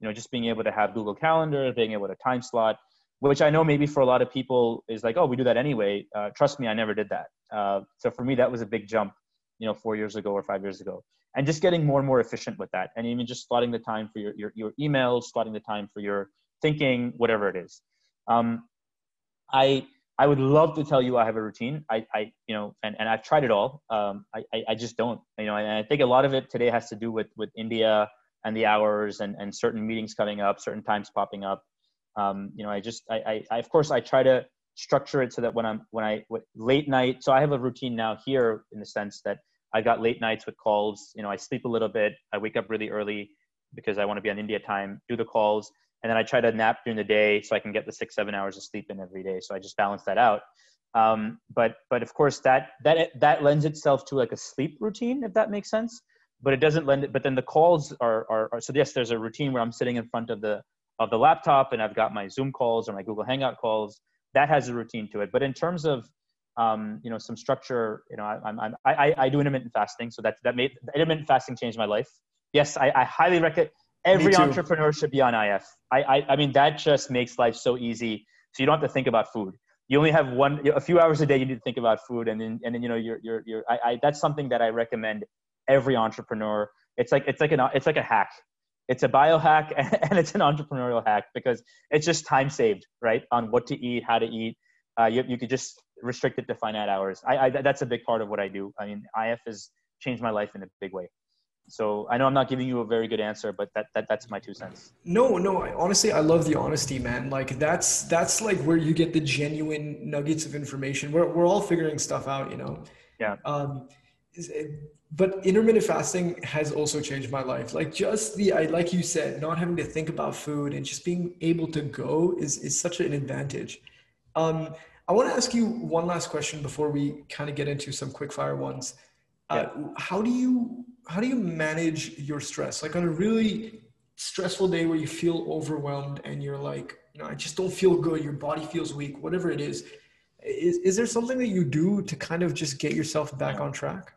You know just being able to have google calendar being able to time slot which i know maybe for a lot of people is like oh we do that anyway. Uh, trust me i never did that. Uh, so for me that was a big jump you know four years ago or five years ago. And just getting more and more efficient with that and even just slotting the time for your, your, your emails slotting the time for your thinking whatever it is. Um, i I would love to tell you I have a routine. I, I you know, and, and I've tried it all. Um, I, I, I just don't, you know, and I think a lot of it today has to do with, with India and the hours and, and certain meetings coming up, certain times popping up. Um, you know, I just, I, I, I, of course I try to structure it so that when I'm, when I, late night, so I have a routine now here in the sense that I got late nights with calls, you know, I sleep a little bit. I wake up really early because I want to be on India time, do the calls and then I try to nap during the day so I can get the six seven hours of sleep in every day. So I just balance that out. Um, but but of course that that that lends itself to like a sleep routine if that makes sense. But it doesn't lend it. But then the calls are, are, are so yes, there's a routine where I'm sitting in front of the of the laptop and I've got my Zoom calls or my Google Hangout calls. That has a routine to it. But in terms of um, you know some structure, you know I, I'm I, I do intermittent fasting, so that that made intermittent fasting changed my life. Yes, I, I highly recommend every entrepreneur should be on IF. I, I, I mean, that just makes life so easy. So you don't have to think about food. You only have one, a few hours a day you need to think about food. And then, and then, you know, you're, you're, you're, I, I, that's something that I recommend every entrepreneur. It's like, it's like an, it's like a hack. It's a biohack and it's an entrepreneurial hack because it's just time saved, right? On what to eat, how to eat. Uh, you, you could just, restrict it to finite hours. I, I that's a big part of what I do. I mean, IF has changed my life in a big way. So I know I'm not giving you a very good answer, but that, that that's my two cents. No, no. I, honestly, I love the honesty, man. Like that's that's like where you get the genuine nuggets of information. We're we're all figuring stuff out, you know. Yeah. Um, but intermittent fasting has also changed my life. Like just the, I like you said, not having to think about food and just being able to go is is such an advantage. Um, I want to ask you one last question before we kind of get into some quick fire ones. Uh, how do you how do you manage your stress? Like on a really stressful day where you feel overwhelmed and you're like, you know, I just don't feel good. Your body feels weak. Whatever it is, is is there something that you do to kind of just get yourself back on track?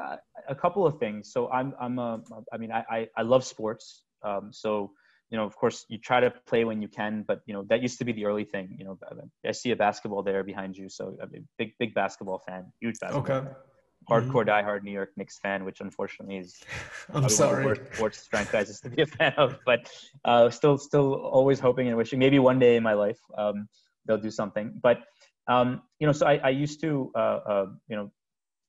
Uh, a couple of things. So I'm I'm a I mean I I, I love sports. Um, so you know, of course, you try to play when you can, but you know that used to be the early thing. You know, I see a basketball there behind you, so I'm a big, big basketball fan, huge basketball. Okay. Hardcore mm-hmm. diehard New York Knicks fan, which unfortunately is I'm sorry. one of the worst sports franchises to be a fan of, but uh, still, still always hoping and wishing maybe one day in my life um, they'll do something. But um, you know, so I, I used to, uh, uh, you know,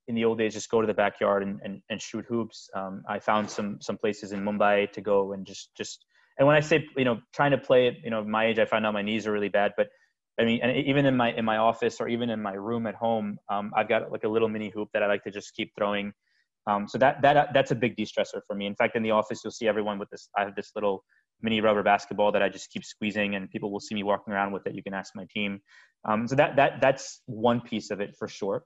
in the old days, just go to the backyard and, and, and shoot hoops. Um, I found some some places in Mumbai to go and just just and when I say you know trying to play it, you know, my age, I found out my knees are really bad. But I mean, and even in my in my office or even in my room at home, um, I've got like a little mini hoop that I like to just keep throwing. Um, so that that that's a big de-stressor for me. In fact, in the office, you'll see everyone with this. I have this little mini rubber basketball that I just keep squeezing, and people will see me walking around with it. You can ask my team. Um, so that that that's one piece of it for sure.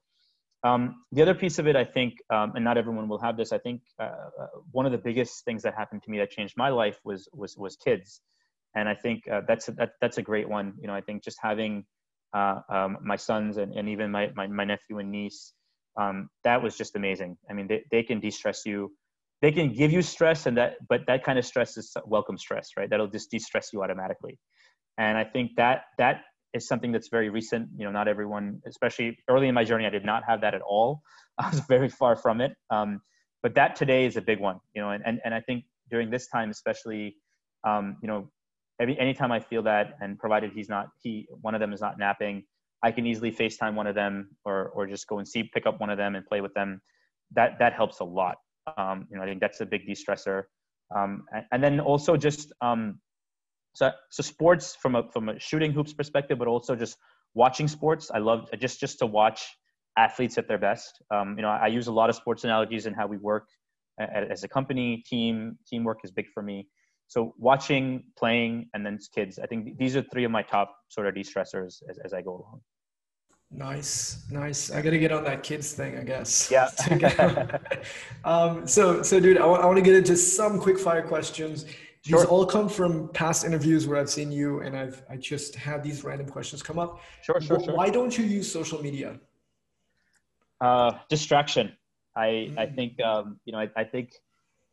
Um, the other piece of it, I think, um, and not everyone will have this. I think uh, uh, one of the biggest things that happened to me that changed my life was was was kids, and I think uh, that's a, that, that's a great one. You know, I think just having uh, um, my sons and, and even my, my, my nephew and niece, um, that was just amazing. I mean, they, they can de-stress you. They can give you stress, and that but that kind of stress is welcome stress, right? That'll just de-stress you automatically. And I think that that is something that's very recent. You know, not everyone, especially early in my journey, I did not have that at all. I was very far from it. Um, but that today is a big one, you know, and, and, and I think during this time, especially, um, you know, every, anytime I feel that, and provided he's not, he, one of them is not napping, I can easily FaceTime one of them or, or just go and see, pick up one of them and play with them. That, that helps a lot. Um, you know, I think that's a big de-stressor. Um, and, and, then also just, um, so so sports from a from a shooting hoops perspective, but also just watching sports. I love just just to watch athletes at their best. Um, you know, I use a lot of sports analogies in how we work as a company. Team teamwork is big for me. So watching, playing, and then kids. I think these are three of my top sort of de-stressors as, as I go along. Nice, nice. I gotta get on that kids thing, I guess. Yeah. um, so, so, dude, I, w- I want to get into some quick fire questions. These sure. all come from past interviews where I've seen you, and I've I just had these random questions come up. Sure, sure, sure. Why don't you use social media? Uh, distraction. I mm-hmm. I think um, you know I, I think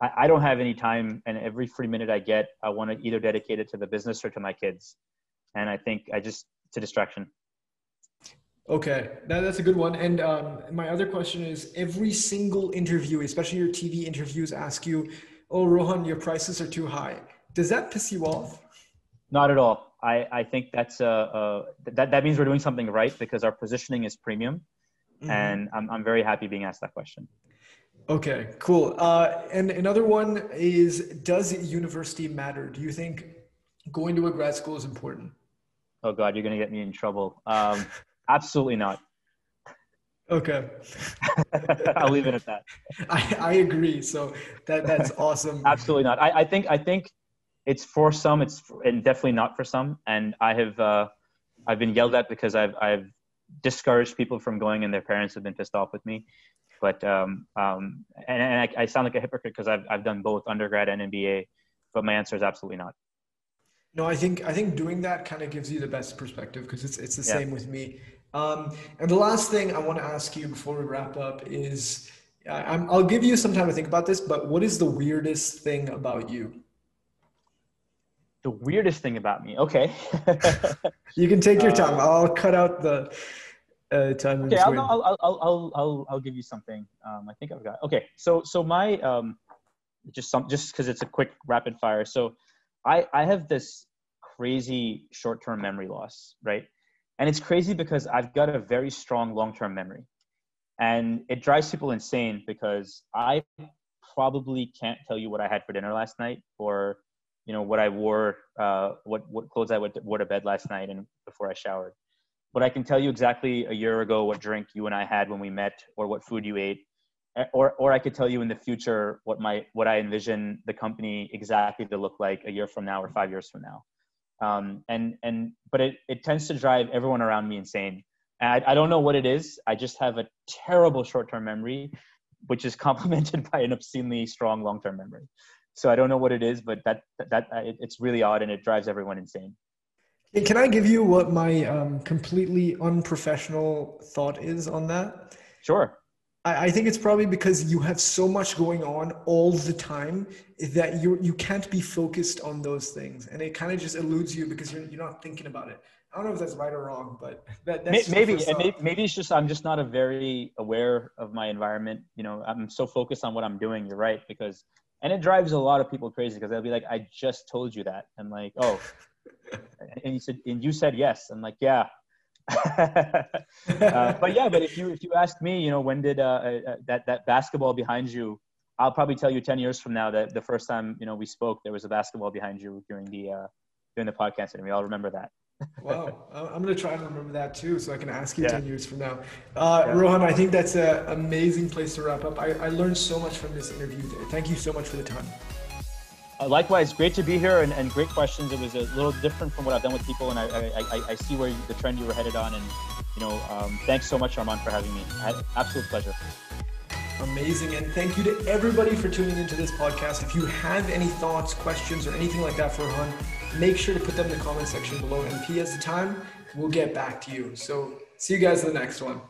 I, I don't have any time, and every free minute I get, I want to either dedicate it to the business or to my kids, and I think I just it's a distraction. Okay, that, that's a good one. And um, my other question is: every single interview, especially your TV interviews, ask you oh, Rohan, your prices are too high. Does that piss you off? Not at all. I, I think that's uh, uh, that, that means we're doing something right because our positioning is premium. Mm-hmm. And I'm, I'm very happy being asked that question. Okay, cool. Uh, and another one is Does university matter? Do you think going to a grad school is important? Oh, God, you're going to get me in trouble. Um, absolutely not. Okay. I'll leave it at that. I, I agree. So that that's awesome. Absolutely not. I, I think I think it's for some. It's for, and definitely not for some. And I have uh, I've been yelled at because I've I've discouraged people from going, and their parents have been pissed off with me. But um, um, and, and I, I sound like a hypocrite because I've I've done both undergrad and MBA. But my answer is absolutely not. No, I think I think doing that kind of gives you the best perspective because it's it's the yeah. same with me. Um, and the last thing I want to ask you before we wrap up is i will give you some time to think about this, but what is the weirdest thing about you? The weirdest thing about me. Okay. you can take your time. Uh, I'll cut out the uh, time. Okay, I'll, I'll, I'll, I'll, I'll, I'll give you something. Um, I think I've got. Okay, so so my um, just some just because it's a quick rapid fire. So I I have this crazy short term memory loss, right? And it's crazy because I've got a very strong long term memory. And it drives people insane because I probably can't tell you what I had for dinner last night or you know what I wore, uh, what what clothes I wore to bed last night and before I showered. But I can tell you exactly a year ago what drink you and I had when we met, or what food you ate, or or I could tell you in the future what my what I envision the company exactly to look like a year from now or five years from now. Um, and and but it it tends to drive everyone around me insane. And I, I don't know what it is. I just have a terrible short term memory, which is complemented by an obscenely strong long term memory. So I don't know what it is, but that that, that it's really odd and it drives everyone insane. Can I give you what my um, completely unprofessional thought is on that? Sure. I, I think it's probably because you have so much going on all the time that you you can't be focused on those things, and it kind of just eludes you because you're you're not thinking about it. I don't know if that's right or wrong, but that, that's maybe and maybe, maybe it's just I'm just not a very aware of my environment. You know, I'm so focused on what I'm doing. You're right because and it drives a lot of people crazy because they'll be like, "I just told you that," and like, "Oh." And you said and you said yes. I'm like yeah. Uh, but yeah but if you if you asked me you know when did uh, uh, that that basketball behind you i'll probably tell you 10 years from now that the first time you know we spoke there was a basketball behind you during the uh during the podcast and we all remember that. Wow. I'm going to try and remember that too so i can ask you yeah. 10 years from now. Uh, yeah. rohan i think that's an amazing place to wrap up. I, I learned so much from this interview. Thank you so much for the time. uh, likewise, great to be here and, and, great questions. It was a little different from what I've done with people, and I, I, I see where the trend you were headed on. And you know, um, thanks so much, Armand, for having me. absolute pleasure. Amazing, and thank you to everybody for tuning into this podcast. If you have any thoughts, questions, or anything like that for Armand, make sure to put them in the comment section below. And P, as the time, we'll get back to you. So, see you guys in the next one.